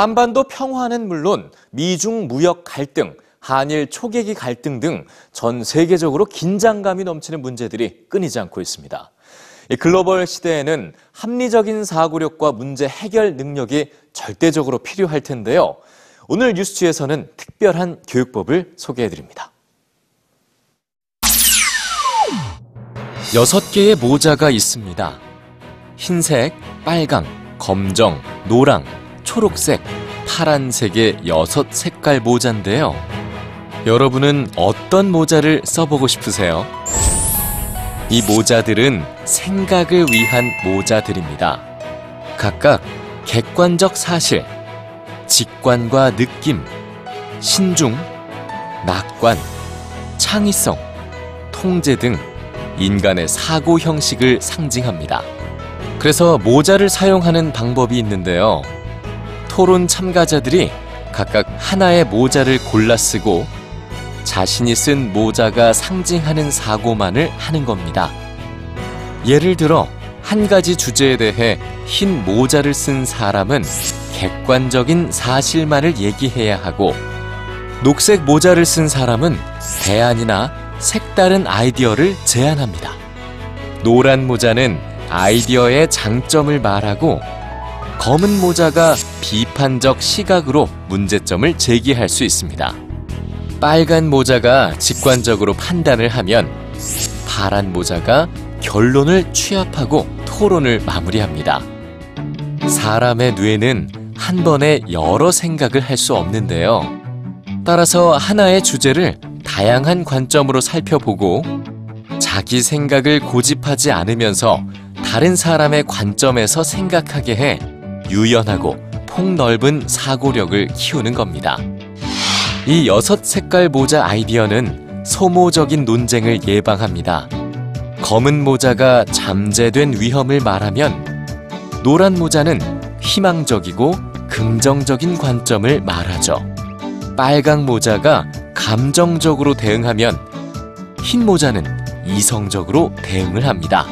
한반도 평화는 물론 미중 무역 갈등, 한일 초계기 갈등 등 전 세계적으로 긴장감이 넘치는 문제들이 끊이지 않고 있습니다. 이 글로벌 시대에는 합리적인 사고력과 문제 해결 능력이 절대적으로 필요할 텐데요. 오늘 뉴스지에서는 특별한 교육법을 소개해 드립니다. 여섯 개의 모자가 있습니다. 흰색, 빨강, 검정, 노랑, 초록색, 파란색의 여섯 색깔 모자인데요. 여러분은 어떤 모자를 써보고 싶으세요? 이 모자들은 생각을 위한 모자들입니다. 각각 객관적 사실, 직관과 느낌, 신중, 낙관, 창의성, 통제 등 인간의 사고 형식을 상징합니다. 그래서 모자를 사용하는 방법이 있는데요. 토론 참가자들이 각각 하나의 모자를 골라 쓰고 자신이 쓴 모자가 상징하는 사고만을 하는 겁니다. 예를 들어 한 가지 주제에 대해 흰 모자를 쓴 사람은 객관적인 사실만을 얘기해야 하고 녹색 모자를 쓴 사람은 대안이나 색다른 아이디어를 제안합니다. 노란 모자는 아이디어의 장점을 말하고 검은 모자가 비판적 시각으로 문제점을 제기할 수 있습니다. 빨간 모자가 직관적으로 판단을 하면 파란 모자가 결론을 취합하고 토론을 마무리합니다. 사람의 뇌는 한 번에 여러 생각을 할 수 없는데요. 따라서 하나의 주제를 다양한 관점으로 살펴보고 자기 생각을 고집하지 않으면서 다른 사람의 관점에서 생각하게 해 유연하고 폭넓은 사고력을 키우는 겁니다. 이 여섯 색깔 모자 아이디어는 소모적인 논쟁을 예방합니다. 검은 모자가 잠재된 위험을 말하면 노란 모자는 희망적이고 긍정적인 관점을 말하죠. 빨강 모자가 감정적으로 대응하면 흰 모자는 이성적으로 대응을 합니다.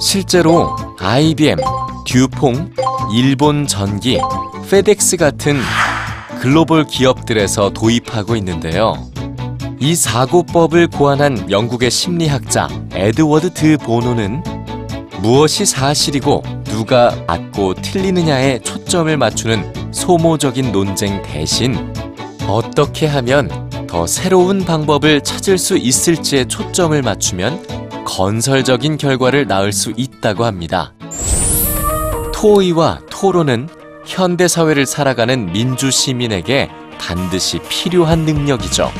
실제로 IBM, 듀퐁, 일본 전기, 페덱스 같은 글로벌 기업들에서 도입하고 있는데요. 이 사고법을 고안한 영국의 심리학자 에드워드 드 보노는 무엇이 사실이고 누가 맞고 틀리느냐에 초점을 맞추는 소모적인 논쟁 대신 어떻게 하면 더 새로운 방법을 찾을 수 있을지에 초점을 맞추면 건설적인 결과를 낳을 수 있다고 합니다. 토의와 토론은 현대 사회를 살아가는 민주 시민에게 반드시 필요한 능력이죠.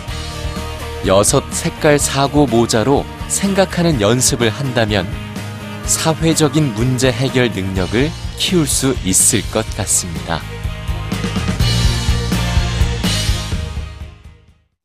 여섯 색깔 사고 모자로 생각하는 연습을 한다면 사회적인 문제 해결 능력을 키울 수 있을 것 같습니다.